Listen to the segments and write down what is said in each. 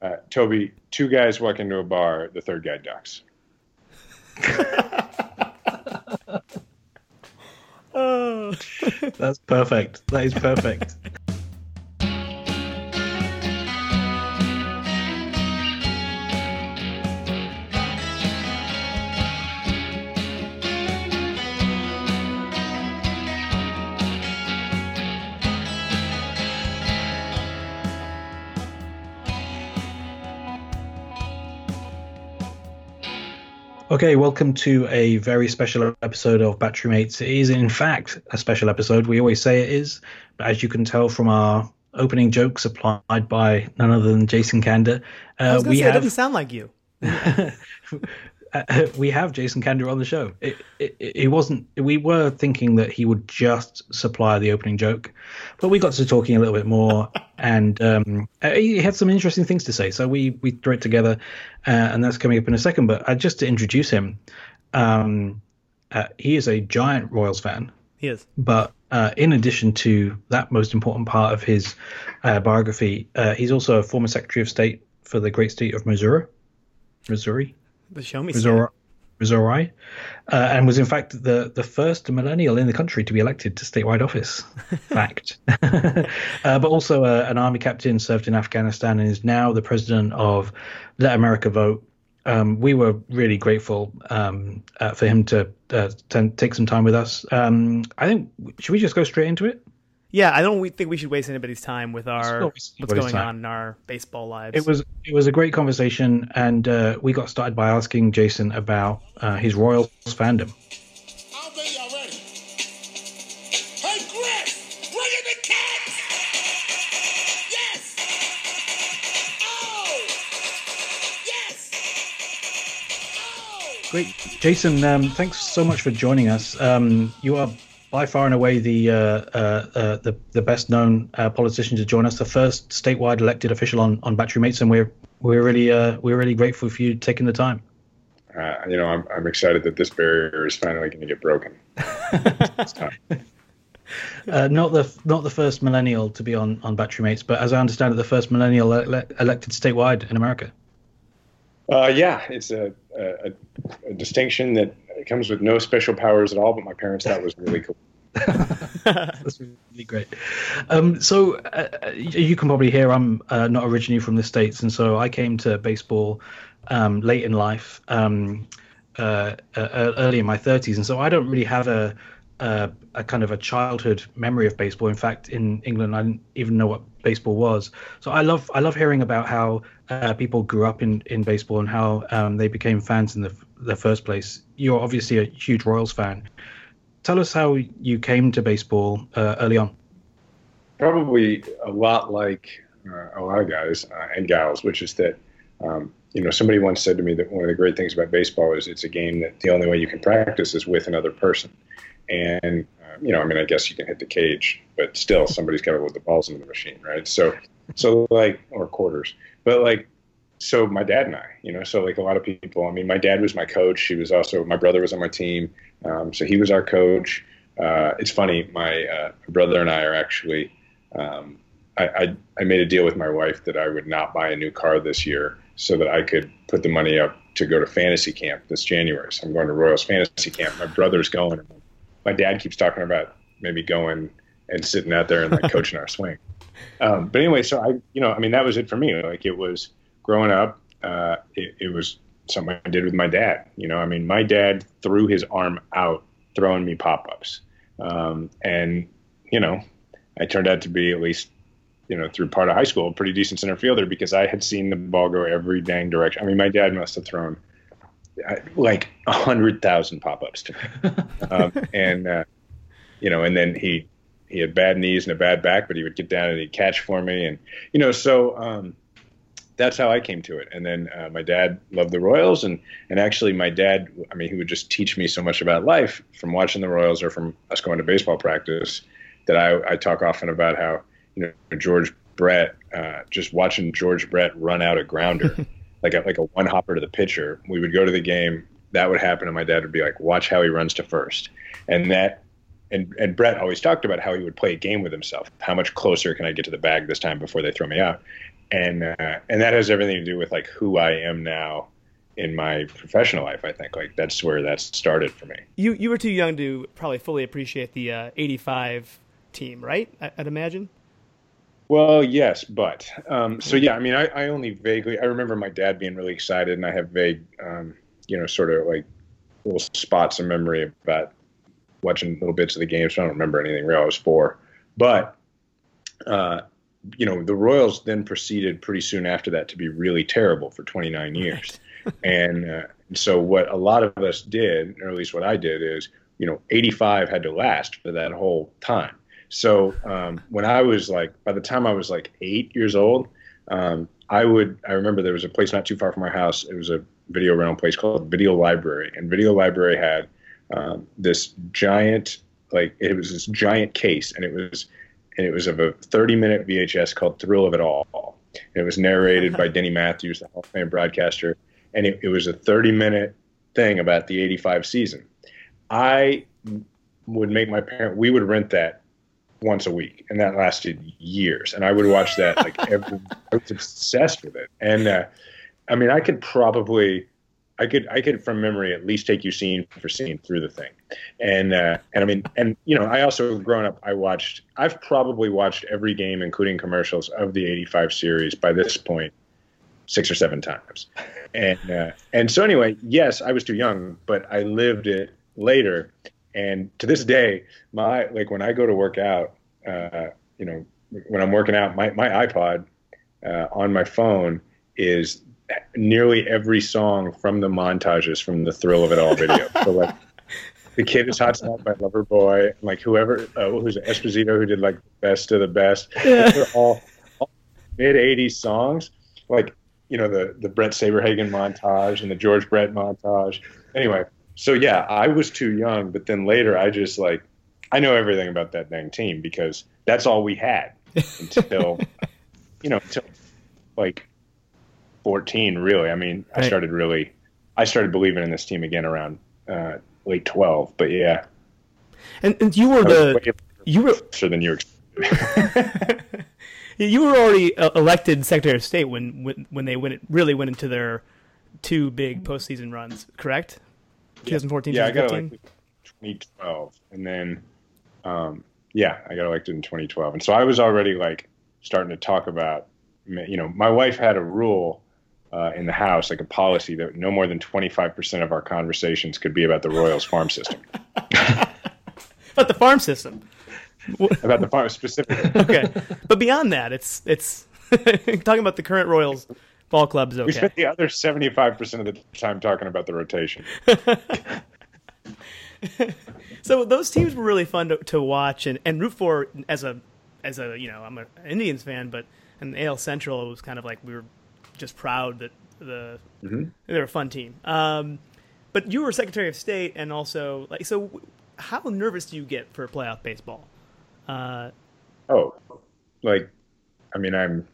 Uh, Toby, two guys walk into a bar, the third guy ducks. Oh. That's perfect. That is perfect. Okay, welcome to a very special episode of Battery Mates. It is, in fact, a special episode. We always say it is, but as you can tell from our opening joke supplied by none other than Jason Kander, uh, we say, it have doesn't sound like you. uh, we have Jason Kander on the show. It, it, it wasn't. We were thinking that he would just supply the opening joke, but we got to talking a little bit more, and um, he had some interesting things to say. So we we threw it together, uh, and that's coming up in a second. But uh, just to introduce him, um, uh, he is a giant Royals fan. He is. But uh, in addition to that most important part of his uh, biography, uh, he's also a former Secretary of State for the great state of Missouri. Missouri. The show me. Missouri, Missouri, uh, and was in fact the the first millennial in the country to be elected to statewide office. fact, uh, but also uh, an army captain, served in Afghanistan, and is now the president of Let America Vote. Um, we were really grateful um, uh, for him to, uh, to take some time with us. Um, I think should we just go straight into it? Yeah, I don't think we should waste anybody's time with our what's going time. on in our baseball lives. It was it was a great conversation, and uh, we got started by asking Jason about uh, his Royals fandom. I'll be y'all ready. Hey, Griff, bring in the cats. Yes. Oh. Yes. Oh. Great, Jason. Um, thanks so much for joining us. Um, you are by far and away the uh, uh, uh, the, the best known uh, politician to join us, the first statewide elected official on, on Battery Mates, and we're we're really uh, we're really grateful for you taking the time. Uh, you know, I'm, I'm excited that this barrier is finally going to get broken. It's time. Uh, not the not the first millennial to be on, on Battery Mates, but as I understand it, the first millennial ele- elected statewide in America. Uh, yeah, it's a, a, a distinction that comes with no special powers at all, but my parents thought it was really cool. That's really great. Um, so uh, uh, you can probably hear I'm uh, not originally from the states, and so I came to baseball um, late in life, um, uh, uh, early in my 30s, and so I don't really have a, a a kind of a childhood memory of baseball. In fact, in England, I didn't even know what baseball was. So I love I love hearing about how uh, people grew up in, in baseball and how um, they became fans in the the first place. You're obviously a huge Royals fan. Tell us how you came to baseball uh, early on. Probably a lot like uh, a lot of guys uh, and gals, which is that, um, you know, somebody once said to me that one of the great things about baseball is it's a game that the only way you can practice is with another person. And, uh, you know, I mean, I guess you can hit the cage, but still somebody's got to load the balls into the machine, right? So, so like, or quarters, but like, so my dad and I, you know, so like a lot of people, I mean, my dad was my coach. He was also, my brother was on my team. Um, so he was our coach. Uh, it's funny, my uh, brother and I are actually, um, I, I, I made a deal with my wife that I would not buy a new car this year so that I could put the money up to go to fantasy camp this January. So I'm going to Royals fantasy camp. My brother's going. My dad keeps talking about maybe going and sitting out there and like coaching our swing. Um, but anyway, so I, you know, I mean, that was it for me. Like it was growing up. Uh, it, it was something I did with my dad. You know, I mean, my dad threw his arm out, throwing me pop ups, um, and you know, I turned out to be at least, you know, through part of high school, a pretty decent center fielder because I had seen the ball go every dang direction. I mean, my dad must have thrown like a hundred thousand pop ups to me, um, and uh, you know, and then he he had bad knees and a bad back, but he would get down and he'd catch for me, and you know, so. Um, that's how I came to it. And then uh, my dad loved the Royals, and and actually my dad, I mean, he would just teach me so much about life from watching the Royals or from us going to baseball practice that I, I talk often about how you know George Brett, uh, just watching George Brett run out a grounder, like a, like a one hopper to the pitcher. We would go to the game, that would happen, and my dad would be like, "Watch how he runs to first," and that. And, and Brett always talked about how he would play a game with himself. How much closer can I get to the bag this time before they throw me out? and uh, and that has everything to do with like who I am now in my professional life. I think like that's where that started for me. You you were too young to probably fully appreciate the uh, '85 team, right? I, I'd imagine. Well, yes, but um, so yeah, I mean, I, I only vaguely I remember my dad being really excited, and I have vague, um, you know, sort of like little spots of memory about watching little bits of the game. So I don't remember anything real. I was four, but uh, you know, the Royals then proceeded pretty soon after that to be really terrible for 29 years, and uh, so what a lot of us did, or at least what I did, is you know, 85 had to last for that whole time. So um, when I was like, by the time I was like eight years old, um, I would. I remember there was a place not too far from our house. It was a video rental place called Video Library, and Video Library had um, this giant, like it was this giant case, and it was, and it was of a 30-minute VHS called Thrill of It All. And it was narrated by Denny Matthews, the Hall of Fame broadcaster, and it, it was a 30-minute thing about the '85 season. I would make my parent. We would rent that once a week, and that lasted years. And I would watch that like every. I was obsessed with it, and uh, I mean, I could probably, I could, I could from memory at least take you scene for scene through the thing, and uh, and I mean, and you know, I also growing up, I watched. I've probably watched every game, including commercials, of the '85 series by this point, six or seven times, and uh, and so anyway, yes, I was too young, but I lived it later and to this day, my like when I go to work out, uh, you know, when I'm working out, my my iPod uh, on my phone is nearly every song from the montages from the Thrill of It All video. so like, the kid is hot stuff by Loverboy, like whoever uh, who's Esposito who did like best of the best. Yeah. They're all, all mid '80s songs, like you know the the Bret Saberhagen montage and the George Brett montage. Anyway, so yeah, I was too young, but then later I just like I know everything about that dang team because that's all we had until you know until like 14 really. I mean, I started really I started believing in this team again around uh, late 12, but yeah. And, and you were the you were closer than you you were already uh, elected Secretary of State when when, when they went really went into their two big postseason runs, correct? 2014, yeah, I got elected in 2012, and then um, yeah, I got elected in 2012, and so I was already like starting to talk about, you know, my wife had a rule uh, in the house, like a policy that no more than 25% of our conversations could be about the Royals farm system, But the farm system. about the farm specifically. Okay, but beyond that, it's it's talking about the current Royals ball clubs. We spent the other 75% of the time talking about the rotation. so those teams were really fun to, to watch and, and root for as a as a you know I'm an Indians fan, but in AL Central it was kind of like we were just proud that the they're a fun team. Um, but you were Secretary of State and also like so. How nervous do you get for playoff baseball? Uh, Oh, like, I mean, I'm.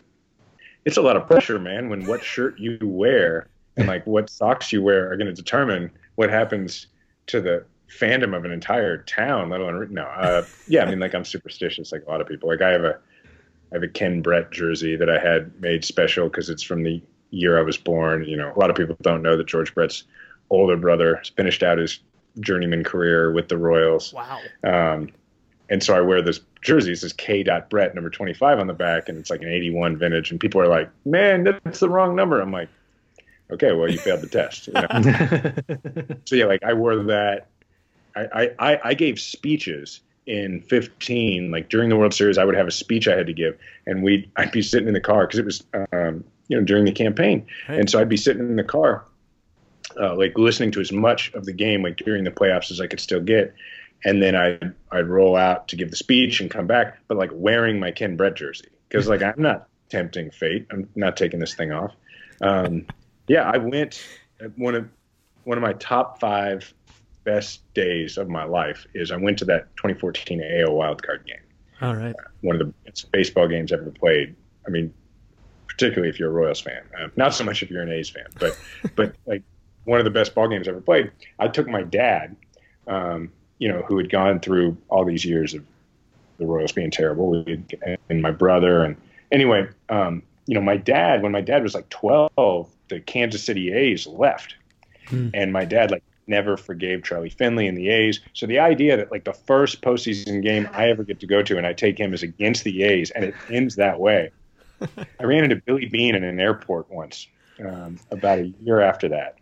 It's a lot of pressure, man. When what shirt you wear and like what socks you wear are going to determine what happens to the fandom of an entire town. Let alone no. Uh, yeah, I mean, like I'm superstitious, like a lot of people. Like I have a, I have a Ken Brett jersey that I had made special because it's from the year I was born. You know, a lot of people don't know that George Brett's older brother finished out his journeyman career with the Royals. wow. Um, and so I wear this jersey. It says K. Brett number 25 on the back, and it's like an 81 vintage. And people are like, man, that's the wrong number. I'm like, okay, well, you failed the test. You know? so yeah, like I wore that. I, I, I gave speeches in 15, like during the World Series, I would have a speech I had to give, and we'd I'd be sitting in the car because it was, um, you know, during the campaign, Right. and so I'd be sitting in the car, uh, like listening to as much of the game, like during the playoffs, as I could still get, and then I'd I'd roll out to give the speech and come back, but like wearing my Ken Brett jersey because like I'm not tempting fate. I'm not taking this thing off. Um, yeah, I went one of one of my top five best days of my life is I went to that 2014 AL wildcard game. All right. One of the best baseball games I've ever played. I mean, particularly if you're a Royals fan. Uh, not so much if you're an A's fan, but but like one of the best ball games I ever played. I took my dad, um, you know, who had gone through all these years of the Royals being terrible, and my brother, and anyway, um, you know, my dad, when my dad was like 12, the Kansas City A's left. Hmm. And my dad, like, never forgave Charlie Finley and the A's. So the idea that, like, the first postseason game I ever get to go to and I take him is against the A's and it ends that way. I ran into Billy Beane in an airport once, um, about a year after that.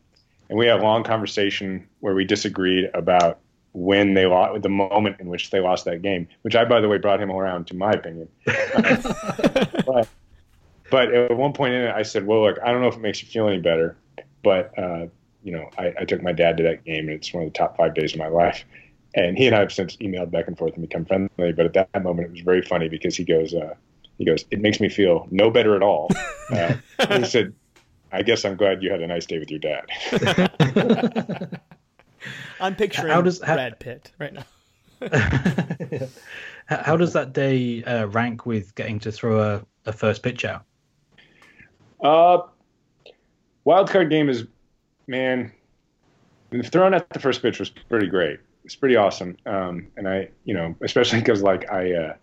And we had a long conversation where we disagreed about when they lost, the moment in which they lost that game, which I, by the way, brought him around to my opinion. but, but at one point in it, I said, "Well, look, I don't know if it makes you feel any better, but uh, you know, I, I, took my dad to that game, and it's one of the top five days of my life." And he and I have since emailed back and forth and become friendly. But at that moment, it was very funny because he goes, uh, "He goes, it makes me feel no better at all." Uh, he said, "I guess I'm glad you had a nice day with your dad." I'm picturing how does, how, Brad Pitt right now. how does that day uh, rank with getting to throw a, a first pitch out? Uh, wild card game is, man, throwing at the first pitch was pretty great. It's pretty awesome. Um, and I, you know, especially because like I, uh,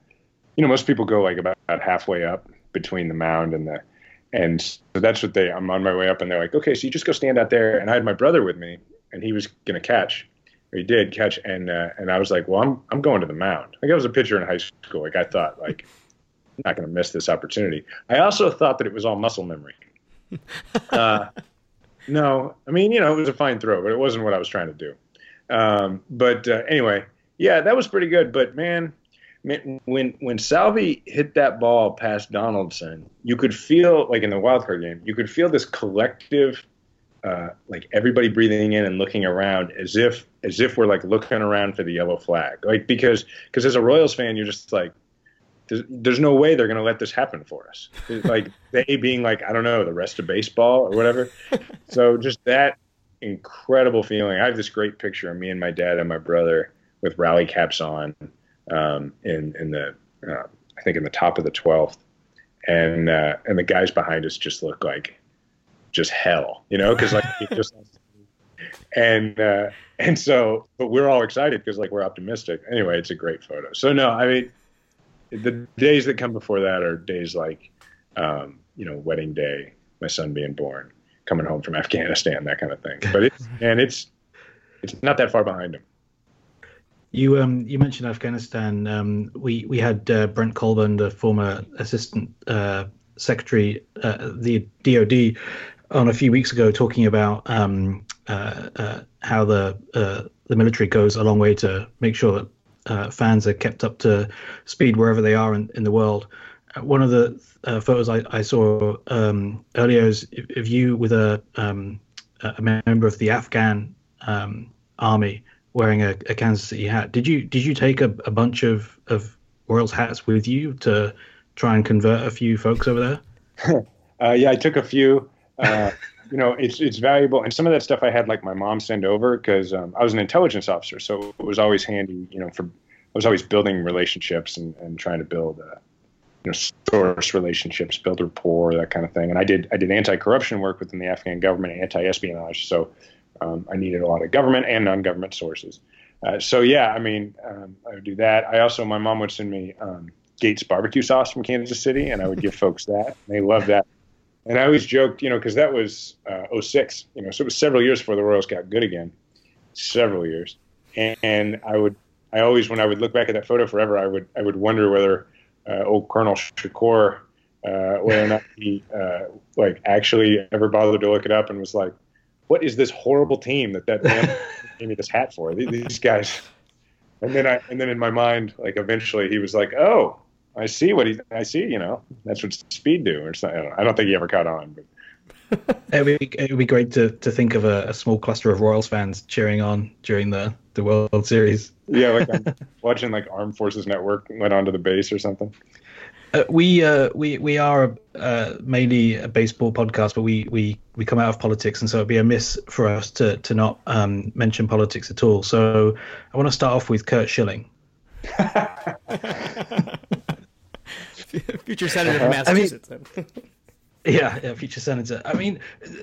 you know, most people go like about, about halfway up between the mound and the, and so that's what they. I'm on my way up, and they're like, okay, so you just go stand out there. And I had my brother with me, and he was going to catch. He did catch, and uh, and I was like, well, I'm I'm going to the mound. Like I was a pitcher in high school. Like I thought, like I'm not going to miss this opportunity. I also thought that it was all muscle memory. Uh, no, I mean, you know, it was a fine throw, but it wasn't what I was trying to do. Um, but uh, anyway, yeah, that was pretty good. But man, man, when when Salvy hit that ball past Donaldson, you could feel like in the wild card game, you could feel this collective uh, like everybody breathing in and looking around as if as if we're like looking around for the yellow flag like because because as a royals fan you're just like there's, there's no way they're going to let this happen for us. Like they being like i don't know the rest of baseball or whatever. So just that incredible feeling. I have this great picture of me and my dad and my brother with rally caps on um, in in the uh, i think in the top of the 12th and uh, and the guys behind us just look like just hell, you know, because like just and uh, and so, but we're all excited because like we're optimistic. Anyway, it's a great photo. So no, I mean, the days that come before that are days like, um, you know, wedding day, my son being born, coming home from Afghanistan, that kind of thing. But it's and it's it's not that far behind him. You um you mentioned Afghanistan. Um, we we had uh, Brent Colburn, the former assistant uh, secretary, uh, the DoD, on a few weeks ago talking about um, uh, uh, how the uh, the military goes a long way to make sure that uh, fans are kept up to speed wherever they are in, in the world. Uh, one of the uh, photos I, I saw um, earlier is of you with a um, a member of the Afghan um, army wearing a, a, Kansas City hat. Did you did you take a, a bunch of, of Royals hats with you to try and convert a few folks over there? yeah, I took a few. Uh, you know, it's it's valuable, and some of that stuff I had like my mom send over because um, I was an intelligence officer, so it was always handy. You know, for I was always building relationships and, and trying to build, uh, you know, source relationships, build rapport, that kind of thing. And I did I did anti-corruption work within the Afghan government, anti-espionage. So um, I needed a lot of government and non-government sources. Uh, so yeah, I mean, um, I would do that. I also my mom would send me um, Gates barbecue sauce from Kansas City, and I would give folks that. They love that. And I always joked, you know, because that was uh, 06, you know, so it was several years before the Royals got good again, several years. And, and I would, I always, when I would look back at that photo forever, I would, I would wonder whether uh, old Colonel Shakur, uh, whether or not he, uh, like, actually ever bothered to look it up and was like, what is this horrible team that that man gave me this hat for? These guys. And then I, and then in my mind, like, eventually he was like, oh, I see what he. I see. You know, that's what speed do. Or something. I don't, I don't think he ever caught on. But it would be, it would be great to, to think of a, a, small cluster of Royals fans cheering on during the, the World Series. Yeah, like I'm watching like Armed Forces Network went onto the base or something. Uh, we uh, we we are uh, mainly a baseball podcast, but we, we, we come out of politics, and so it'd be a miss for us to to not um, mention politics at all. So I want to start off with Curt Schilling. future senator from Massachusetts. I mean, yeah, yeah, future senator. I mean,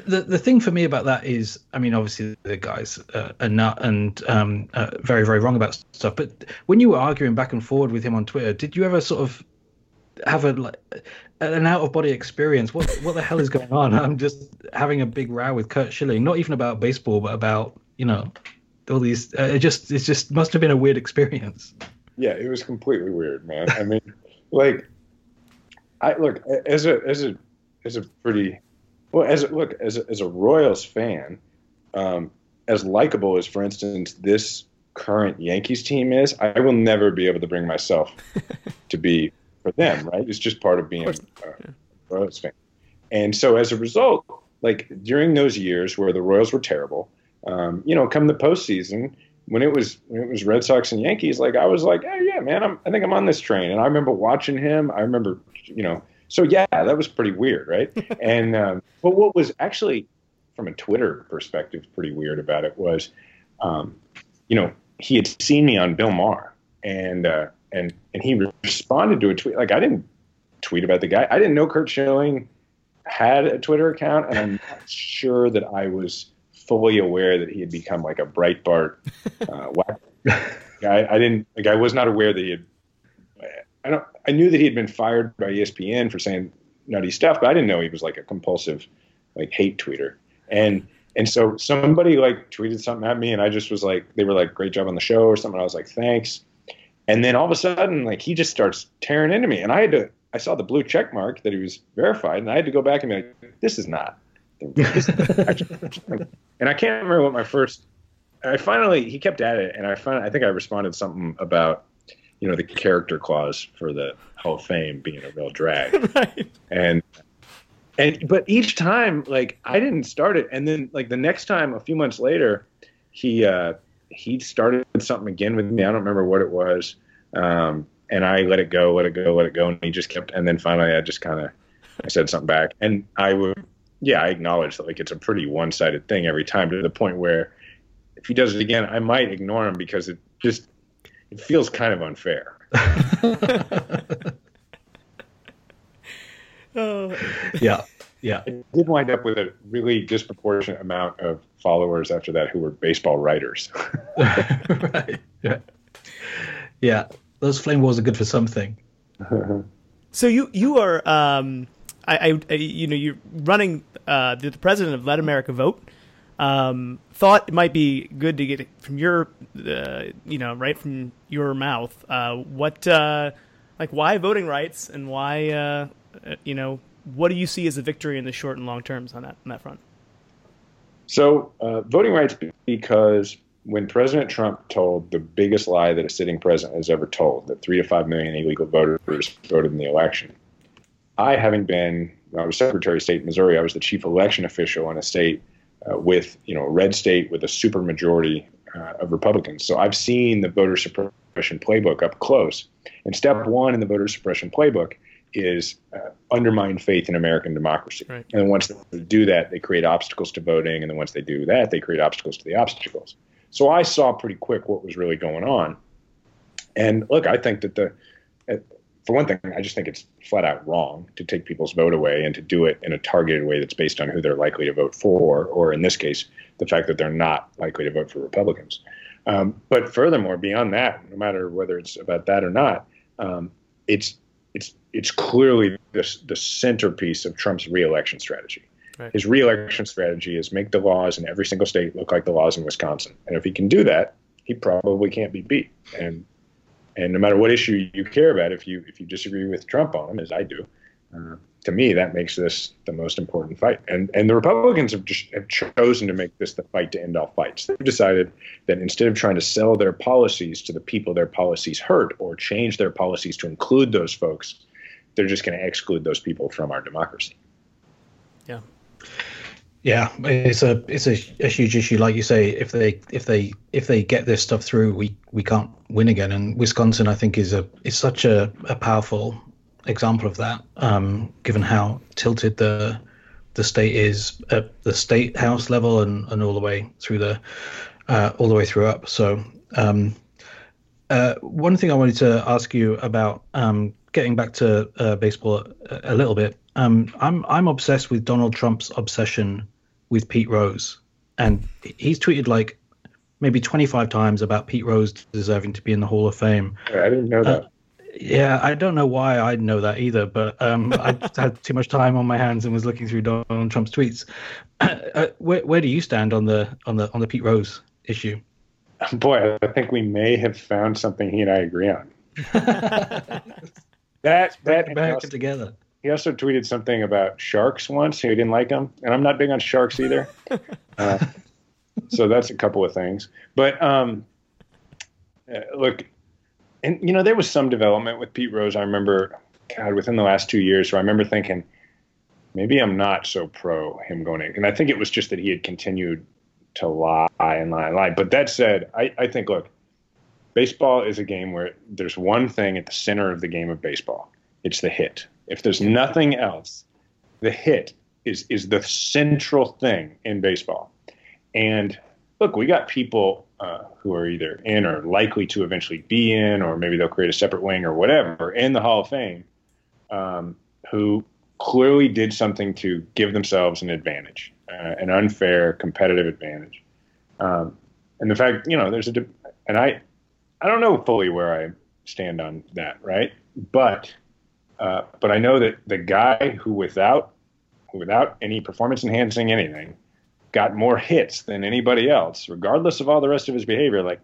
the the thing for me about that is, I mean, obviously the guys uh, are nut and um, uh, very very wrong about stuff. But when you were arguing back and forward with him on Twitter, did you ever sort of have a like an out of body experience. What what the hell is going on? I'm just having a big row with Curt Schilling, not even about baseball, but about you know all these. Uh, it just it just must have been a weird experience. Yeah, it was completely weird, man. I mean, like, I look as a as a as a pretty well as a, look as a, as a Royals fan, um, as likable as, for instance, this current Yankees team is, I will never be able to bring myself to be for them. Right? It's just part of being of a yeah. Royals fan. And so as a result, like during those years where the Royals were terrible, um, you know, come the postseason when it was when it was Red Sox and Yankees, like I was like, oh yeah, man, I'm, I think I'm on this train. And I remember watching him. I remember, you know, so yeah, that was pretty weird, right? and um, but what was actually from a Twitter perspective pretty weird about it was, um, you know, he had seen me on Bill Maher, and uh, and and he responded to a tweet. Like I didn't tweet about the guy. I didn't know Curt Schilling had a Twitter account, and I'm not sure that I was fully aware that he had become like a Breitbart uh, whack. I, I didn't like. I was not aware that he had. I don't. I knew that he had been fired by ESPN for saying nutty stuff, but I didn't know he was like a compulsive, like hate tweeter. And and so somebody like tweeted something at me, and I just was like, they were like, "Great job on the show" or something. I was like, "Thanks." And then all of a sudden, like he just starts tearing into me, and I had to. I saw the blue check mark that he was verified, and I had to go back and be like, "This is not and I can't remember what my first. I finally he kept at it, and I finally I think I responded something about you know the character clause for the Hall of Fame being a real drag, right. and and but each time like I didn't start it, and then like the next time a few months later, he uh, he started something again with me. I don't remember what it was, um, and I let it go, let it go, let it go, and he just kept. And then finally, I just kind of I said something back, and I would yeah, I acknowledge that like it's a pretty one sided thing every time to the point where if he does it again, I might ignore him because it just it feels kind of unfair. oh. Yeah. Yeah. It did wind up with a really disproportionate amount of followers after that who were baseball writers. right. Yeah. Yeah. Those flame wars are good for something. so you you are um I, I, you know, you're running uh, the, the, president of Let America Vote. Um, thought it might be good to get from your, uh, you know, right from your mouth. Uh, what, uh, like, why voting rights, and why, uh, uh, you know, what do you see as a victory in the short and long terms on that on that front? So, voting rights because when President Trump told the biggest lie that a sitting president has ever told, that three to five million illegal voters voted in the election, I, having been, I was Secretary of State in Missouri, I was the chief election official in a state uh, with, you know, a red state with a super majority uh, of Republicans. So I've seen the voter suppression playbook up close. And step one in the voter suppression playbook is uh, undermine faith in American democracy. Right. And then once they do that, they create obstacles to voting. And then once they do that, they create obstacles to the obstacles. So I saw pretty quick what was really going on. And look, I think that the for one thing, I just think it's flat out wrong to take people's vote away and to do it in a targeted way that's based on who they're likely to vote for, or in this case, the fact that they're not likely to vote for Republicans. Um, but furthermore, beyond that, no matter whether it's about that or not, um, it's it's it's clearly the the centerpiece of Trump's reelection strategy. Right. His reelection strategy is make the laws in every single state look like the laws in Wisconsin, and if he can do that, he probably can't be beat. And and no matter what issue you care about, if you if you disagree with Trump on them, as I do, uh, to me that makes this the most important fight. And and the Republicans have just have chosen to make this the fight to end all fights. They've decided that instead of trying to sell their policies to the people their policies hurt or change their policies to include those folks, they're just going to exclude those people from our democracy. Yeah. Yeah, it's a it's a, a, huge issue. Like you say, if they if they if they get this stuff through, we we can't win again. And Wisconsin, I think, is a is such a, a powerful example of that. Um, given how tilted the the state is at the state house level and, and all the way through the uh, all the way through up. So um, uh, one thing I wanted to ask you about, um, getting back to uh, baseball a, a, little bit. Um, I'm I'm obsessed with Donald Trump's obsession with Pete Rose, and he's tweeted like maybe 25 times about Pete Rose deserving to be in the Hall of Fame. I didn't know that. Uh, Yeah, I don't know why I know that either, but um, I just had too much time on my hands and was looking through Donald Trump's tweets. Uh, where, where do you stand on the on the on the Pete Rose issue? Boy, I think we may have found something he and I agree on. that that Back together. He also tweeted something about sharks once. He didn't like them, and I'm not big on sharks either. uh, so that's a couple of things. But um, uh, look, and you know there was some development with Pete Rose. I remember, God, within the last two years, where I remember thinking maybe I'm not so pro him going in, and I think it was just that he had continued to lie and lie and lie. But that said, I, I think look, baseball is a game where there's one thing at the center of the game of baseball. It's the hit. If there's nothing else, the hit is is the central thing in baseball. And look, we got people uh, who are either in or likely to eventually be in, or maybe they'll create a separate wing or whatever in the Hall of Fame, um, who clearly did something to give themselves an advantage, uh, an unfair competitive advantage. Um, and the fact, you know, there's a, and I, I don't know fully where I stand on that, right? But, uh, but I know that the guy who without, without any performance enhancing anything, got more hits than anybody else, regardless of all the rest of his behavior. Like,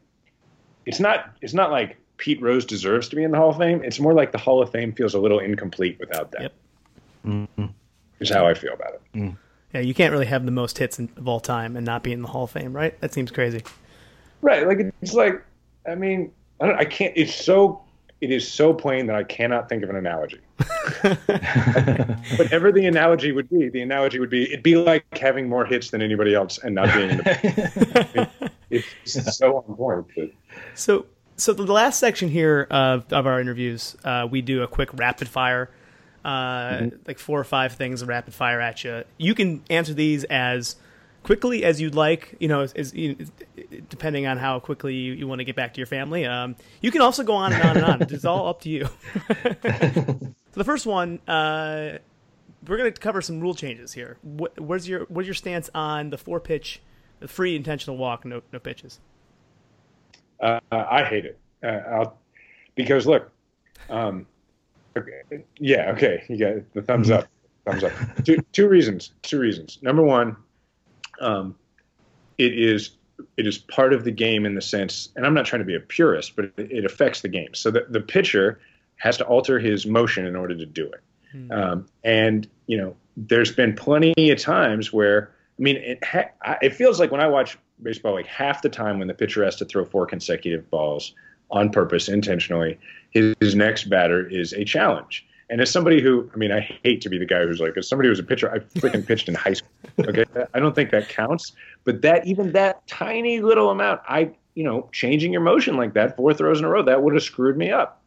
it's not, it's not like Pete Rose deserves to be in the Hall of Fame. It's more like the Hall of Fame feels a little incomplete without that. Yep. Mm-hmm. Is how I feel about it. Yeah, you can't really have the most hits in, of all time and not be in the Hall of Fame, right? That seems crazy. Right. Like it's like, I mean, I don't. I can't. It's so. It is so plain that I cannot think of an analogy. Whatever the analogy would be, the analogy would be it'd be like having more hits than anybody else and not being. In the, it's so on point. But, So, so the last section here of, of our interviews, uh, we do a quick rapid fire, uh, like four or five things rapid fire at you. You can answer these as quickly as you'd like, you know, as, you- depending on how quickly you, you want to get back to your family. Um, you can also go on and on and on. It's all up to you. so the first one, uh, we're going to cover some rule changes here. What, where's your what's your stance on the four pitch, the free intentional walk, no no pitches? uh, I hate it. Uh, I'll, because look, um, okay, yeah, okay, you got the thumbs up, thumbs up. Two two reasons. Two reasons. Number one, um, it is it is part of the game in the sense, and I'm not trying to be a purist, but it, it affects the game. So the, the pitcher has to alter his motion in order to do it. Um, and you know, there's been plenty of times where I mean, it ha- it feels like when I watch baseball, like half the time when the pitcher has to throw four consecutive balls on purpose, intentionally, his, his next batter is a challenge. And as somebody who, I mean, I hate to be the guy who's like, as somebody who's a pitcher, I freaking pitched in high school. Okay, I don't think that counts. But that, even that tiny little amount, I, you know, changing your motion like that, four throws in a row, that would have screwed me up.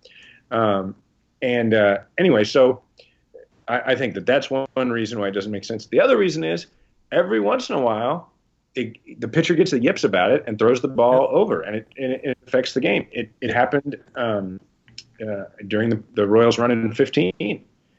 Um, and uh, anyway, so I, I think that that's one, one reason why it doesn't make sense. The other reason is every once in a while, it, the pitcher gets the yips about it and throws the ball over, and it, and it, it affects the game. It, it happened um, uh, during the, the Royals run in 15,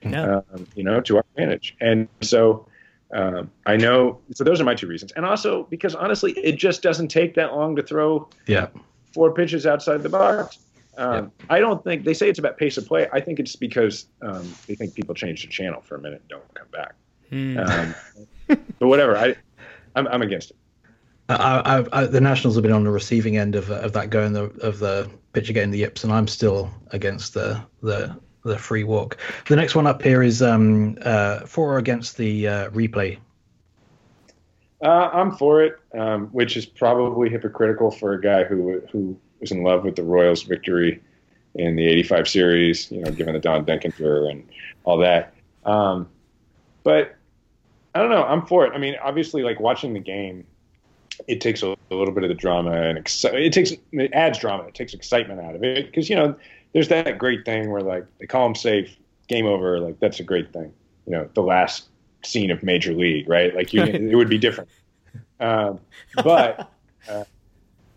Yeah. um, you know, to our advantage. And so um, I know, so those are my two reasons. And also because honestly, it just doesn't take that long to throw Yeah. four pitches outside the box. Um, I don't think they say it's about pace of play. I think it's because um, they think people change the channel for a minute and don't come back. Hmm. Um, but whatever, I, I'm, I'm against it. I, I, I, the Nationals have been on the receiving end of of that going the of the pitcher getting the yips, and I'm still against the the the free walk. The next one up here is um uh for or against the uh, replay. Uh, I'm for it, um, which is probably hypocritical for a guy who who was in love with the Royals' victory in the '85 series. You know, given the Don Denkinger and all that. Um, but I don't know. I'm for it. I mean, obviously, like watching the game, it takes a, a little bit of the drama and exci- it takes it adds drama. It takes excitement out of it because you know there's that great thing where like they call them safe, game over. Like that's a great thing. You know, the last scene of Major League, right? Like you, it would be different. Um, but uh,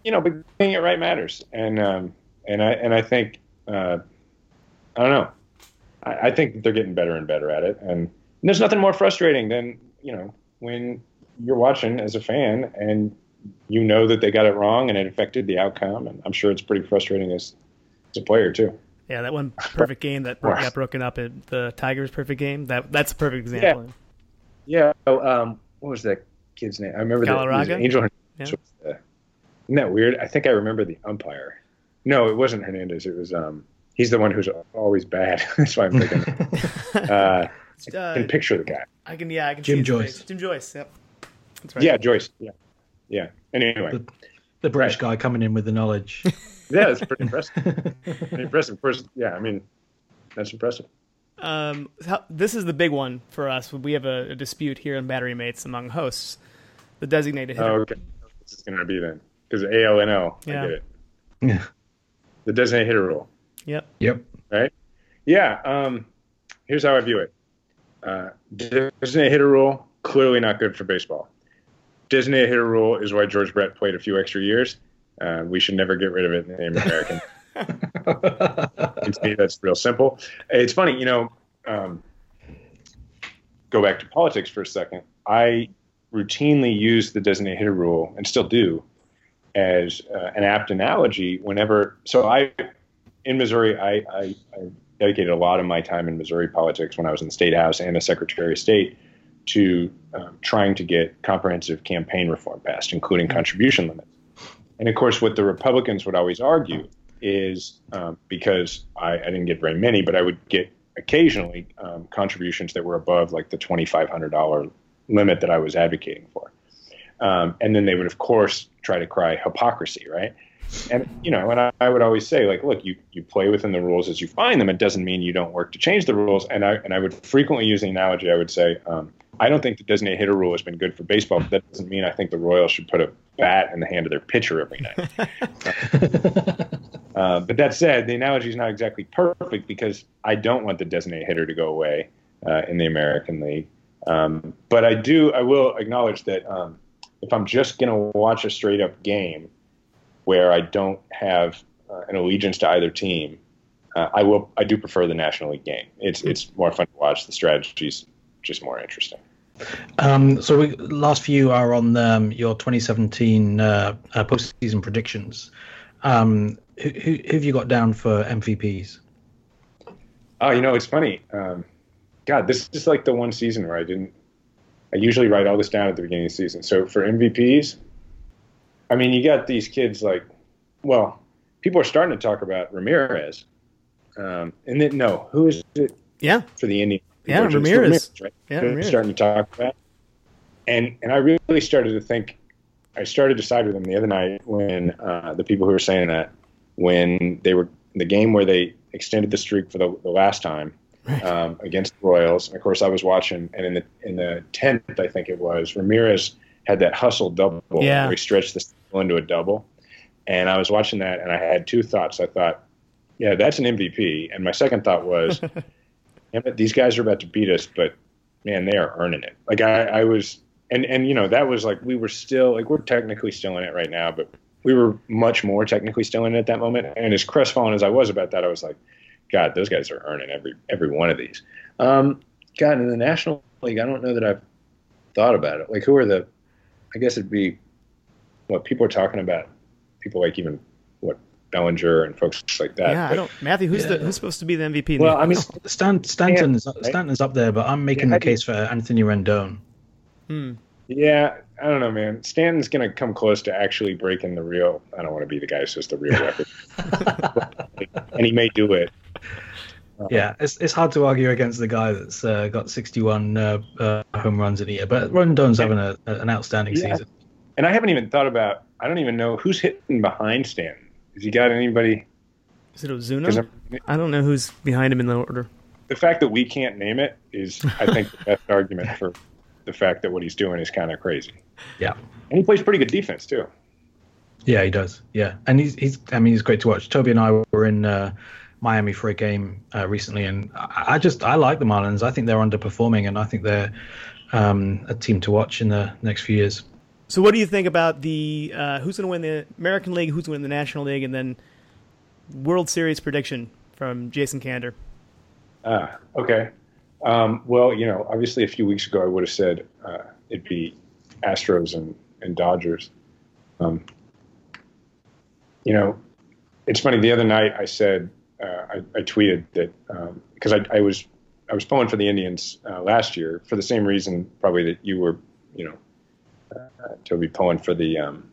you know, but getting it right matters, and um, and I and I think uh, I don't know. I, I think they're getting better and better at it, and there's nothing more frustrating than you know when you're watching as a fan and you know that they got it wrong and it affected the outcome, and I'm sure it's pretty frustrating as as a player too. Yeah, that one perfect game that bro- got broken up at the Tigers' perfect game. That that's a perfect example. Yeah. Oh, um, what was that kid's name? I remember that it angel yeah. was the, isn't that weird? I think I remember the umpire. No, it wasn't Hernandez. It was um. He's the one who's always bad. That's why I'm thinking. uh, I Uh, can picture the guy. I can yeah, I can Jim see his Joyce. Jim Joyce. Yep. That's right. Yeah, Joyce. Yeah, yeah. Anyway, The- The British Right. guy coming in with the knowledge. yeah, it's pretty impressive. pretty impressive. Of course, yeah. I mean, that's impressive. Um, this is the big one for us. We have a, a dispute here in Battery Mates among hosts. The designated hitter. Oh, okay. This is gonna be then because AL and L. I Yeah. get it. yeah. The designated hitter rule. Yep. Yep. right? Yeah. Um, here's how I view it. Uh, designated hitter rule clearly not good for baseball. Designated hitter rule is why George Brett played a few extra years. Uh, we should never get rid of it in the name of American. to me, that's real simple. It's funny, you know. Um, go back to politics for a second. I routinely use the designated hitter rule, and still do, as uh, an apt analogy whenever. So I, in Missouri, I, I, I dedicated a lot of my time in Missouri politics when I was in the state house and as Secretary of State to um, trying to get comprehensive campaign reform passed, including contribution limits. And of course, what the Republicans would always argue is um, because I, I didn't get very many, but I would get occasionally um, contributions that were above like the $2,500 limit that I was advocating for. Um, and then they would, of course, try to cry hypocrisy, right? And you know, and I, I would always say, like, look, you you play within the rules as you find them. It doesn't mean you don't work to change the rules. And I and I would frequently use the analogy. I would say, um, I don't think the designated hitter rule has been good for baseball. But that doesn't mean I think the Royals should put a bat in the hand of their pitcher every night. Uh, but that said, the analogy is not exactly perfect because I don't want the designated hitter to go away uh, in the American League. Um, but I do, I will acknowledge that um, if I'm just going to watch a straight up game where I don't have uh, an allegiance to either team, uh, I will, I do prefer the National League game. It's it's more fun to watch. The strategy's just more interesting. Um, so we, last few are on um, your 2017 uh, uh, postseason predictions. Um, who, who, who have you got down for MVPs? Oh, you know, it's funny. Um, God, this is like the one season where I didn't. I usually write all this down at the beginning of the season. So for MVPs, I mean, you got these kids like, well, people are starting to talk about Ramirez. Um, and then, no, who is it Yeah. for the Indians? Yeah, are Ramirez. right? Yeah, Ramirez. starting to talk about. And and I really started to think. I started to side with them the other night when uh, the people who were saying that when they were the game where they extended the streak for the, the last time um, against the Royals. And of course, I was watching, and in the in the tenth, I think it was Ramirez had that hustle double Yeah. where he stretched the single into a double. And I was watching that, and I had two thoughts. I thought, yeah, that's an MVP. And my second thought was, it, these guys are about to beat us, but man, they are earning it. Like I, I was, and and you know that was like we were still like we're technically still in it right now, but we were much more technically still in it at that moment. And as crestfallen as I was about that, I was like, God, those guys are earning every every one of these. Um, God, in the National League, I don't know that I've thought about it. Like, who are the? I guess it'd be what people are talking about. People like even Bellinger and folks like that. Yeah, I don't. Matthew, who's the who's supposed to be the MVP? in Well, the- I mean, Stan, Stanton's, right? Stanton's up there, but I'm making Yeah, the case for Anthony Rendon. Hmm. Yeah, I don't know, man. Stanton's going to come close to actually breaking the real. I don't want to be the guy who says the real record, and he may do it. Yeah, it's it's hard to argue against the guy that's uh, got 61 uh, uh, home runs in a year, but Rendon's having a, an outstanding Yeah. season. And I haven't even thought about. I don't even know who's hitting behind Stanton. Has he got anybody? Is it Ozuna? I'm- I don't know who's behind him in the order. the fact that we can't name it is, I think, the best argument for the fact that what he's doing is kind of crazy. Yeah. And he plays pretty good defense too. Yeah, he does. Yeah, and he's he's. I mean, he's great to watch. Toby and I were in uh, Miami for a game uh, recently, and I, I just I like the Marlins. I think they're underperforming, and I think they're um, a team to watch in the next few years. So, what do you think about the uh, who's going to win the American League, who's going to win the National League, and then World Series prediction from Jason Kander? Ah, okay. Um, well, you know, obviously a few weeks ago I would have said uh, it'd be Astros and, and Dodgers. Um, you know, it's funny. The other night I said uh, I, I tweeted that because I, I was I was pulling for the Indians uh, last year for the same reason probably that you were, you know, uh, Toby pulling for the um,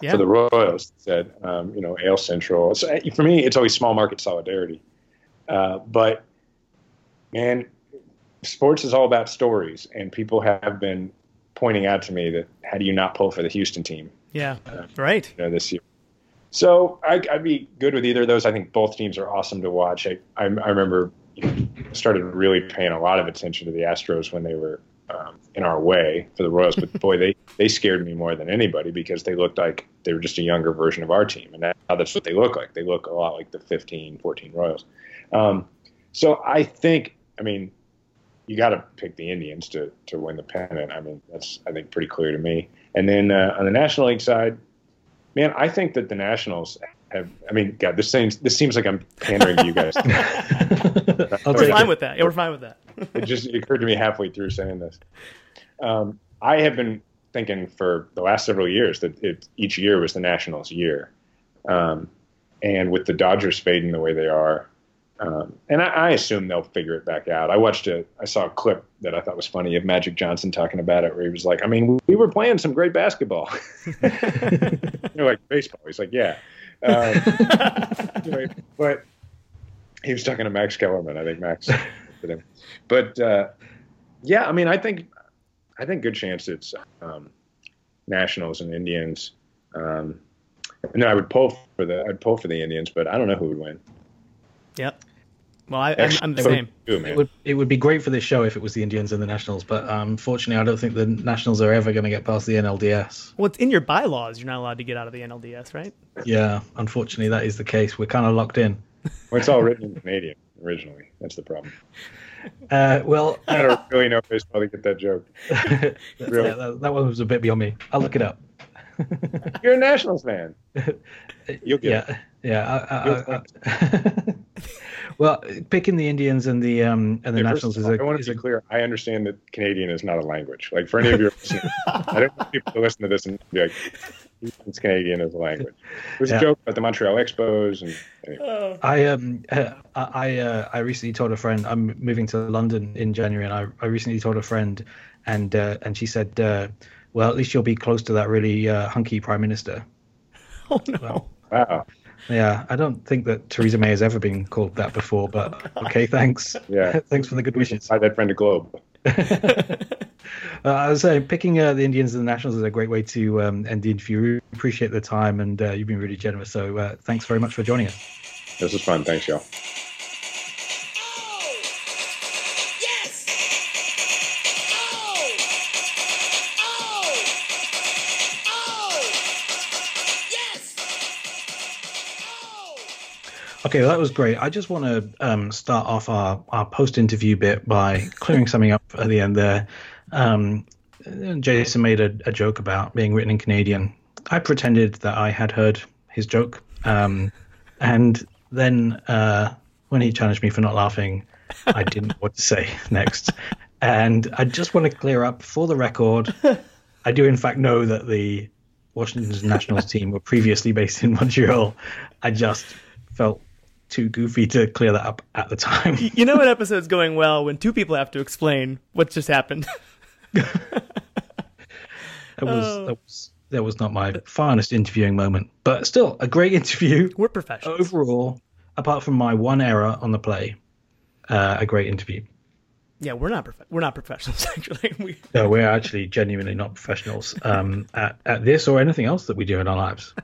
Yeah. for the Royals. Said, um, you know, AL Central. So uh, for me, it's always small market solidarity. Uh, but man, sports is all about stories, and people have been pointing out to me that how do you not pull for the Houston team? Yeah. Right. you know, this year. So I, I'd be good with either of those. I think both teams are awesome to watch. I, I, I remember started really paying a lot of attention to the Astros when they were um, in our way for the Royals. But boy, they, they scared me more than anybody because they looked like they were just a younger version of our team. And now that's what they look like. They look a lot like the 15, 14 Royals. Um, so I think, I mean, you got to pick the Indians to, to win the pennant. I mean, that's, I think, pretty clear to me. And then uh, on the National League side, man, I think that the Nationals have, I mean, God, this seems, this seems like I'm pandering to you guys. I'll We're fine with that. Yeah, we're fine with that. It just occurred to me halfway through saying this. Um, I have been thinking for the last several years that it, each year was the Nationals' year, um, and with the Dodgers fading the way they are, um, and I, I assume they'll figure it back out. I watched a, I saw a clip that I thought was funny of Magic Johnson talking about it, where he was like, "I mean, we were playing some great basketball." You're like baseball. He's like, "Yeah." Um, anyway, but he was talking to Max Kellerman. I think Max with. But uh, yeah, I mean, I think I think good chance it's um, Nationals and Indians. Um, and then I would pull for the I'd pull for the Indians, but I don't know who would win. Yep. Well, I, I'm, I'm the same. Too, It would it would be great for this show if it was the Indians and the Nationals, but um, unfortunately, I don't think the Nationals are ever going to get past the NLDS. Well, it's in your bylaws. You're not allowed to get out of the NLDS, right? Yeah, unfortunately, that is the case. We're kind of locked in. Well, it's all written in Canadian originally. That's the problem. Uh, well, I don't really know baseball to get that joke. Really? yeah, that, that one was a bit beyond me. I'll look it up. You're a Nationals fan. You'll get it. Yeah, yeah. I, I, I, well, picking the Indians and the um and the Nationals of is a, I want to a be clear. I understand that Canadian is not a language. Like for any of your listeners, I don't want people to listen to this and be like, "It's Canadian as a language." It was Yeah. a joke about the Montreal Expos, and anyway. I um uh, I uh, I recently told a friend I'm moving to London in January, and I, I recently told a friend, and uh, and she said, uh, well, at least you'll be close to that really uh, hunky prime minister. Oh no. wow, Yeah, I don't think that Theresa May has ever been called that before, but okay, thanks. Yeah. thanks for the good wishes. buy that friend a globe. Uh, I was saying, picking uh, the Indians and the Nationals is a great way to um, end the interview. We appreciate the time, and uh, you've been really generous. So uh, thanks very much for joining us. This was fun. Thanks, y'all. Okay, well, that was great. I just want to um, start off our, our post interview bit by clearing something up at the end there. Um, Jason made a, a joke about being written in Canadian. I pretended that I had heard his joke. Um, and then uh, when he challenged me for not laughing, I didn't know what to say next. And I just want to clear up for the record. I do, in fact, know that the Washington Nationals team were previously based in Montreal. I just felt too goofy to clear that up at the time. You know an episode's going well when two people have to explain what just happened. That was, Oh. that was that was not my finest interviewing moment, but still a great interview We're professionals. overall. Apart from my one error on the play, uh, a great interview. Yeah, we're not prof- we're not professionals actually. We, No, we're actually genuinely not professionals um, at at this or anything else that we do in our lives.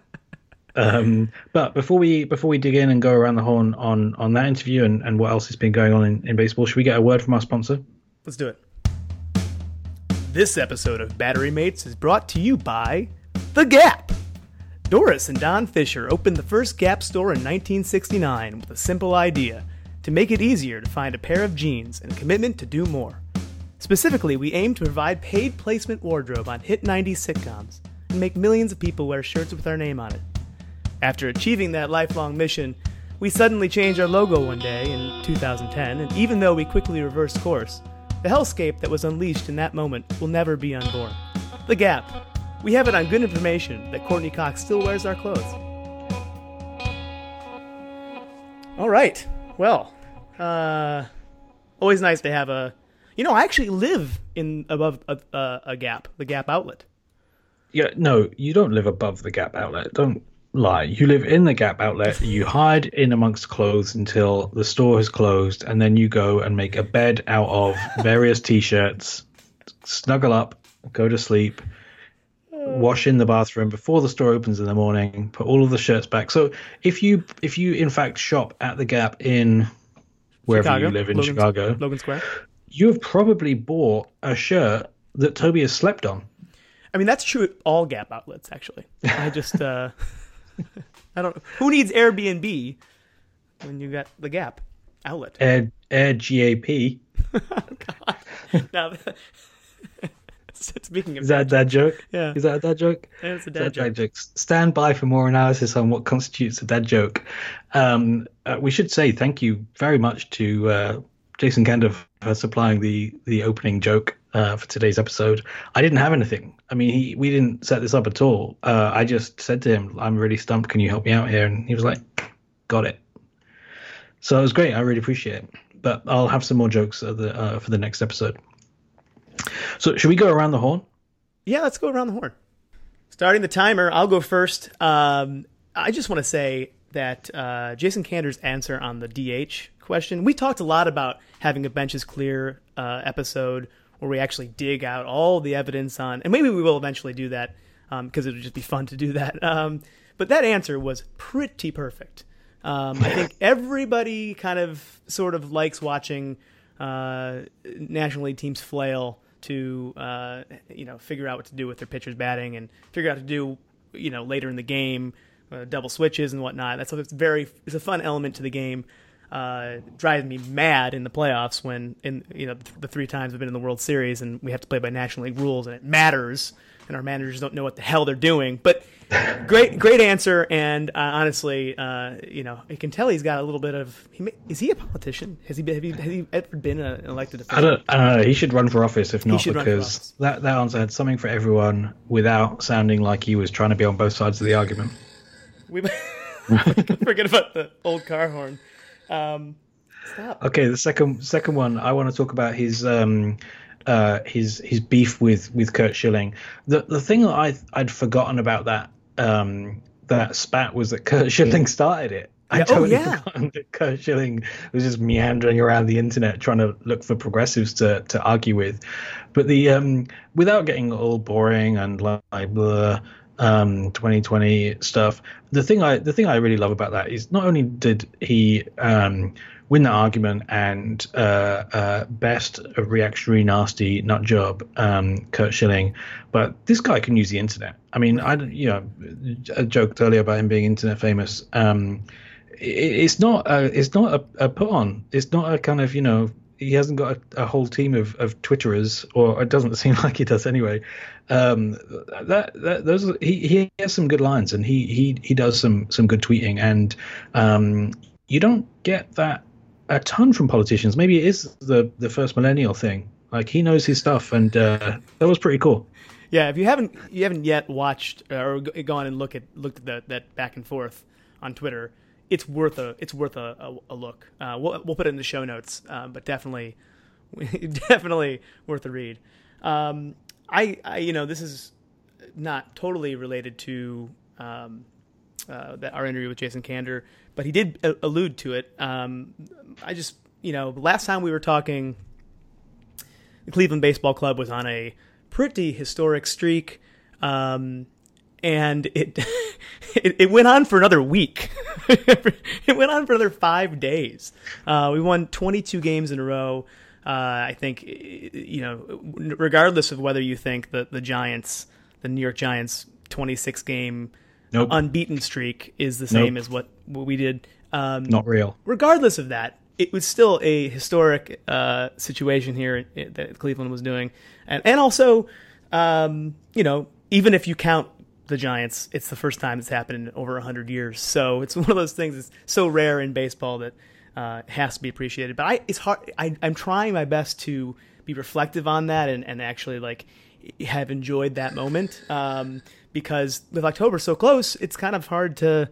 Um, but before we before we dig in and go around the horn on on that interview and, and what else has been going on in, in baseball, should we get a word from our sponsor? let's do it. This episode of Battery Mates is brought to you by The Gap. Doris and Don Fisher opened the first Gap store in 1969 with a simple idea to make it easier to find a pair of jeans and a commitment to do more. Specifically, we aim to provide paid placement wardrobe on hit 90s sitcoms and make millions of people wear shirts with our name on it. After achieving that lifelong mission, we suddenly changed our logo one day in 2010, and even though we quickly reversed course, the hellscape that was unleashed in that moment will never be unborn. The Gap. We have it on good information that Courteney Cox still wears our clothes. All right. Well, uh, always nice to have a. You know, I actually live in above a, a, a gap, the Gap outlet. Yeah, no, you don't live above the Gap outlet. Don't lie. You live in the Gap outlet. You hide in amongst clothes until the store has closed, and then you go and make a bed out of various t-shirts, snuggle up, go to sleep, wash in the bathroom before the store opens in the morning, put all of the shirts back. So if you if you in fact shop at the Gap in wherever Chicago, you live in Logan- Chicago, Logan Square. you have probably bought a shirt that Toby has slept on. I mean, that's true at all Gap outlets, actually. I just, uh, I don't. Who needs Airbnb when you got the Gap outlet? Air Air GAP. now, speaking of Is that a dad joke? Yeah. Is that a dad joke? Yeah, it's a dad joke. joke. Stand by for more analysis on what constitutes a dad joke. Um, uh, we should say thank you very much to uh, Jason Kander for supplying the the opening joke uh, for today's episode. I didn't have anything. I mean, he we didn't set this up at all. Uh, I just said to him, "I'm really stumped. Can you help me out here?" And he was like, "Got it." So it was great. I really appreciate it. But I'll have some more jokes the, uh, for the next episode. So should we go around the horn? Yeah, let's go around the horn. Starting the timer, I'll go first. Um, I just want to say that uh, Jason Kander's answer on the DH question, we talked a lot about having a benches clear uh, episode where we actually dig out all the evidence on, and maybe we will eventually do that because it would just be fun to do that. Um, but that answer was pretty perfect. Um, I think everybody kind of sort of likes watching uh, National League teams flail to uh, you know figure out what to do with their pitchers batting and figure out to do you know later in the game, uh, double switches and whatnot. That's it's very it's a fun element to the game. Uh, drives me mad in the playoffs when in you know the three times we've been in the World Series and we have to play by National League rules and it matters and our managers don't know what the hell they're doing. But great, great answer. And uh, honestly, uh, you know, you can tell he's got a little bit of. He may, is he a politician? Has he been, have he, has he ever been a, an elected official? I don't, I don't know. He should run for office if not, should run for because that, that answer had something for everyone without sounding like he was trying to be on both sides of the argument. We forget about the old car horn. Um, stop. Okay, the second second one I want to talk about his um uh his his beef with with Curt Schilling. The the thing that I I'd forgotten about that um that spat was that Curt Schilling started it. I Yeah, oh, totally yeah. forgotten that Curt Schilling was just meandering around the internet trying to look for progressives to to argue with. But the um without getting all boring and like blah, um 2020 stuff the thing i the thing i really love about that is not only did he um win that argument and uh, uh, best a reactionary nasty nut job um, Curt Schilling, but this guy can use the internet. I mean, I you know I joked earlier about him being internet famous. Um, it, it's not a, it's not a, a put on. It's not a kind of you know he hasn't got a, a whole team of, of Twitterers, or it doesn't seem like he does anyway. Um, that, that those he he has some good lines, and he he he does some some good tweeting, and um, you don't get that a ton from politicians. Maybe it is the the first millennial thing. Like he knows his stuff, and uh, that was pretty cool. Yeah, if you haven't you haven't yet watched uh, or gone and look at looked at that that back and forth on Twitter, it's worth a it's worth a, a, a look. Uh, we'll we'll put it in the show notes, um, but definitely definitely worth a read. Um, I, I you know this is not totally related to um, uh, that our interview with Jason Kander, but he did a- allude to it. Um, I just you know last time we were talking the Cleveland Baseball Club was on a pretty historic streak, um, and it, it it went on for another week. it went on for another five days. Uh, we won 22 games in a row. Uh, I think you know, regardless of whether you think that the Giants, the New York Giants, 26 game Nope, unbeaten streak is the same Nope. as what, what we did. Um, not real. regardless of that, it was still a historic uh, situation here that Cleveland was doing, and and also, um, you know, even if you count the Giants, it's the first time it's happened in over hundred years. So it's one of those things that's so rare in baseball that uh, has to be appreciated. But I, it's hard. I, I'm trying my best to be reflective on that and, and actually like have enjoyed that moment um, because with October so close, it's kind of hard to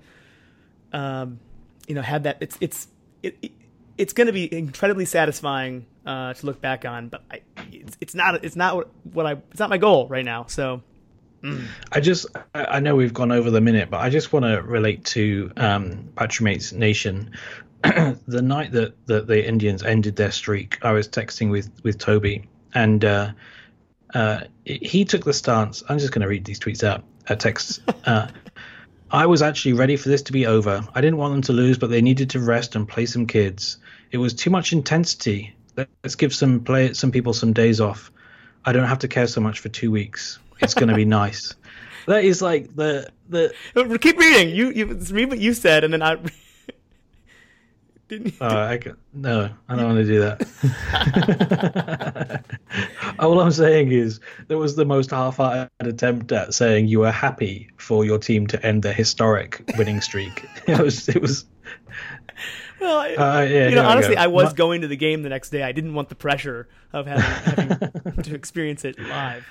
um, you know, have that. It's it's it, it it's going to be incredibly satisfying uh, to look back on, but I, it's, it's not it's not what I it's not my goal right now. So I just, I know we've gone over the minute, but I just want to relate to um, Battery Mates Nation. the night that, that the Indians ended their streak, I was texting with, with Toby, and uh, uh, he took the stance. I'm just going to read these tweets out, uh, texts. Uh, I was actually ready for this to be over. I didn't want them to lose, but they needed to rest and play some kids. It was too much intensity. Let's give some play some people some days off. I don't have to care so much for two weeks. It's going to be nice. That is like the the. keep reading. You you read what you said, and then I didn't. You, Uh, I can, no, I don't want to do that. All I'm saying is that was the most half-hearted attempt at saying you were happy for your team to end their historic winning streak. it was it was well, I, Uh, yeah, you know, honestly. I was going to the game the next day. I didn't want the pressure of having, having to experience it live.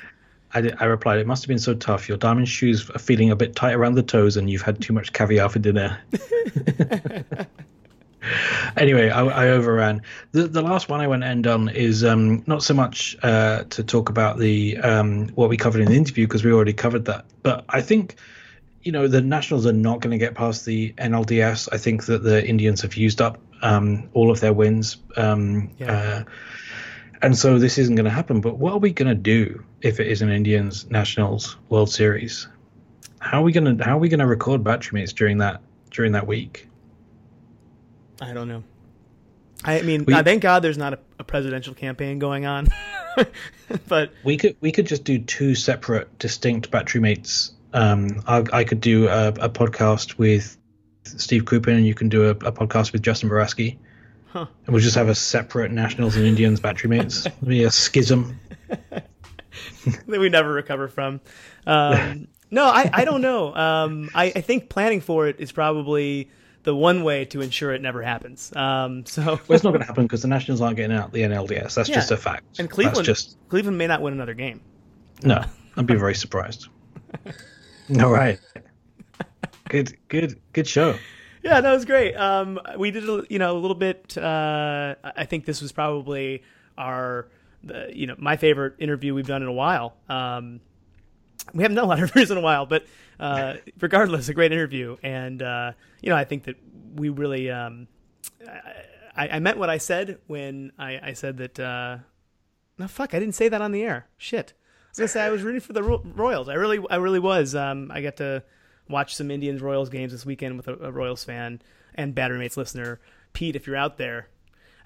I, did- I replied, it must have been so tough. Your diamond shoes are feeling a bit tight around the toes, and you've had too much caviar for dinner. anyway, I, I overran. The, the last one I want to end on is um, not so much uh, to talk about the um, what we covered in the interview because we already covered that, but I think you know the Nationals are not going to get past the NLDS. I think that the Indians have used up um, all of their wins. Um, Yeah. uh, and so this isn't going to happen. But what are we going to do if it is an Indians Nationals World Series? How are we going to how are we going to record battery mates during that during that week? I don't know. I mean, We- thank God there's not a, a presidential campaign going on. but We could we could just do two separate, distinct battery mates. Um, I, I could do a, a podcast with Steve Cooper, and you can do a, a podcast with Justin Boraski. Huh. And we'll just have a separate Nationals and Indians battery mates. It'll be a schism. that we never recover from. Um, no, I, I don't know. Um, I, I think planning for it is probably the one way to ensure it never happens. Um, so Well, it's not going to happen because the Nationals aren't getting out the NLDS. That's Yeah. just a fact. and Cleveland That's just Cleveland may not win another game. no. I'd be very surprised. All right. Good, good, good show. Yeah, that was great. Um, we did, a, you know, a little bit. Uh, I think this was probably our, the, you know, my favorite interview we've done in a while. Um, we haven't done a lot of interviews in a while, but uh, regardless, a great interview. And uh, you know, I think that we really, um, I, I meant what I said when I, I said that. Uh, no, fuck, I didn't say that on the air. Shit. I was gonna say I was rooting for the Royals. I really, I really was. Um, I got to watch some Indians Royals games this weekend with a, a Royals fan and Battery Mates listener, Pete. If you're out there,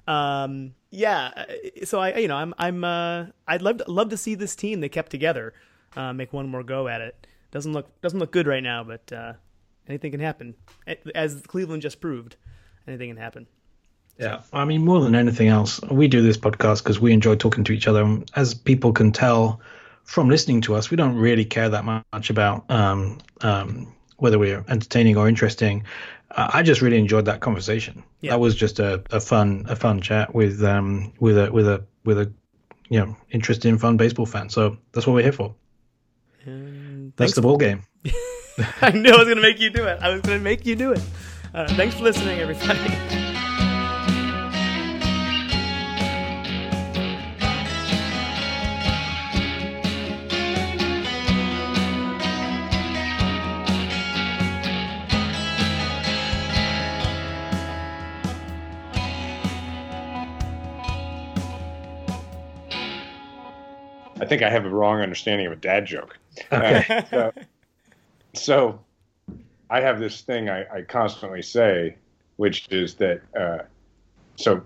um, yeah. uh, So I, you know, I'm, I'm, uh, I'd love, to, love to see this team they kept together uh, make one more go at it. Doesn't look, doesn't look good right now, but uh, anything can happen. As Cleveland just proved, anything can happen. Yeah, I mean, more than anything else, we do this podcast because we enjoy talking to each other. As people can tell from listening to us, we don't really care that much about um, um, whether we're entertaining or interesting. Uh, I just really enjoyed that conversation. Yeah. That was just a, a fun a fun chat with um with a with a with a you know interesting fun baseball fan. So that's what we're here for. And That's thanks the ball game. I knew I was going to make you do it. I was going to make you do it. Uh, thanks for listening, everybody. I think I have a wrong understanding of a dad joke. Okay. Uh, so, so I have this thing I, I constantly say, which is that, uh, so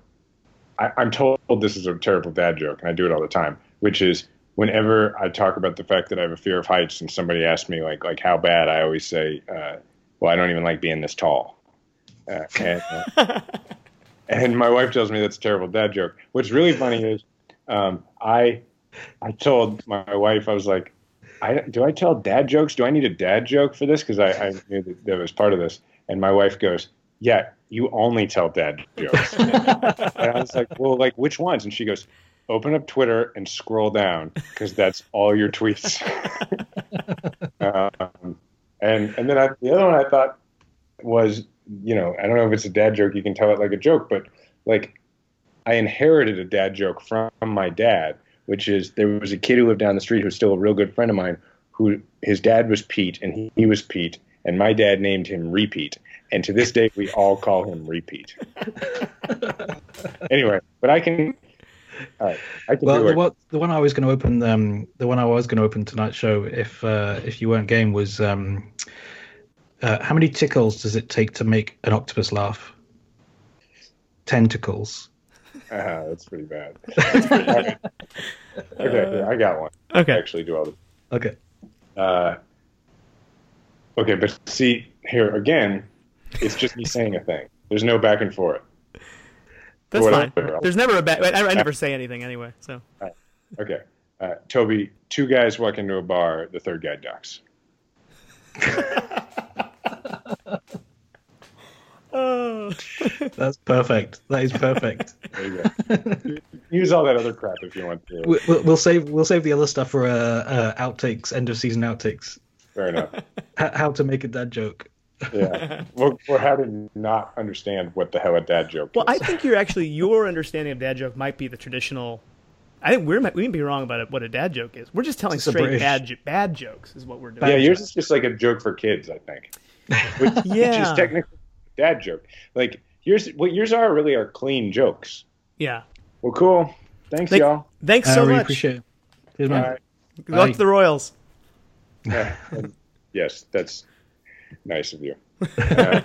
I, I'm told this is a terrible dad joke, and I do it all the time, which is whenever I talk about the fact that I have a fear of heights and somebody asks me, like, like how bad, I always say, uh, well, I don't even like being this tall. Uh, and, uh, and my wife tells me that's a terrible dad joke. What's really funny is um, I I told my wife I was like, I do I tell dad jokes? Do I need a dad joke for this? Because I, I knew that that was part of this. And my wife goes, Yeah, you only tell dad jokes. and I was like, Well, like which ones? And she goes, Open up Twitter and scroll down because that's all your tweets. um, and and then I, the other one I thought was you know, I don't know if it's a dad joke. You can tell it like a joke, but like, I inherited a dad joke from my dad, which is there was a kid who lived down the street who's still a real good friend of mine, who his dad was Pete and he, he was Pete, and my dad named him Repeat, and to this day we all call him Repeat. anyway, but I can. All right, I can Well, do the the one I was going to open, um, the one I was going to open tonight's show, if uh, if you weren't game, was um, uh, how many tickles does it take to make an octopus laugh? Tentacles. Uh, that's pretty bad. okay, here, I got one. I Okay. actually do all the Okay. Uh, okay, but see here again, it's just me saying a thing. There's no back and forth. That's fine. There's never a back. I, I never say anything anyway. So Okay, uh, Toby. Two guys walk into a bar. The third guy ducks. oh. That's perfect. That is perfect. There you go. Use all that other crap if you want to. We- we'll, we'll save we'll save the other stuff for uh, uh, outtakes, end of season outtakes. Fair enough. H- how to make a dad joke. Yeah. Or, or how to not understand what the hell a dad joke Well, I think you're actually your understanding of dad joke might be the traditional. I think we're we may be wrong about it, what a dad joke is. We're just telling It's straight bad bad jokes is what we're doing. yeah, yours is just like a joke for kids, I think. Which, which Yeah. is technically a dad joke. Like yours, what yours are really are clean jokes. Yeah. Well, cool. Thanks, Thank- y'all. Thanks I so really much. appreciate it. Cheers, All man. right. Good luck to the Royals. Yeah, yes, that's nice of you. Uh,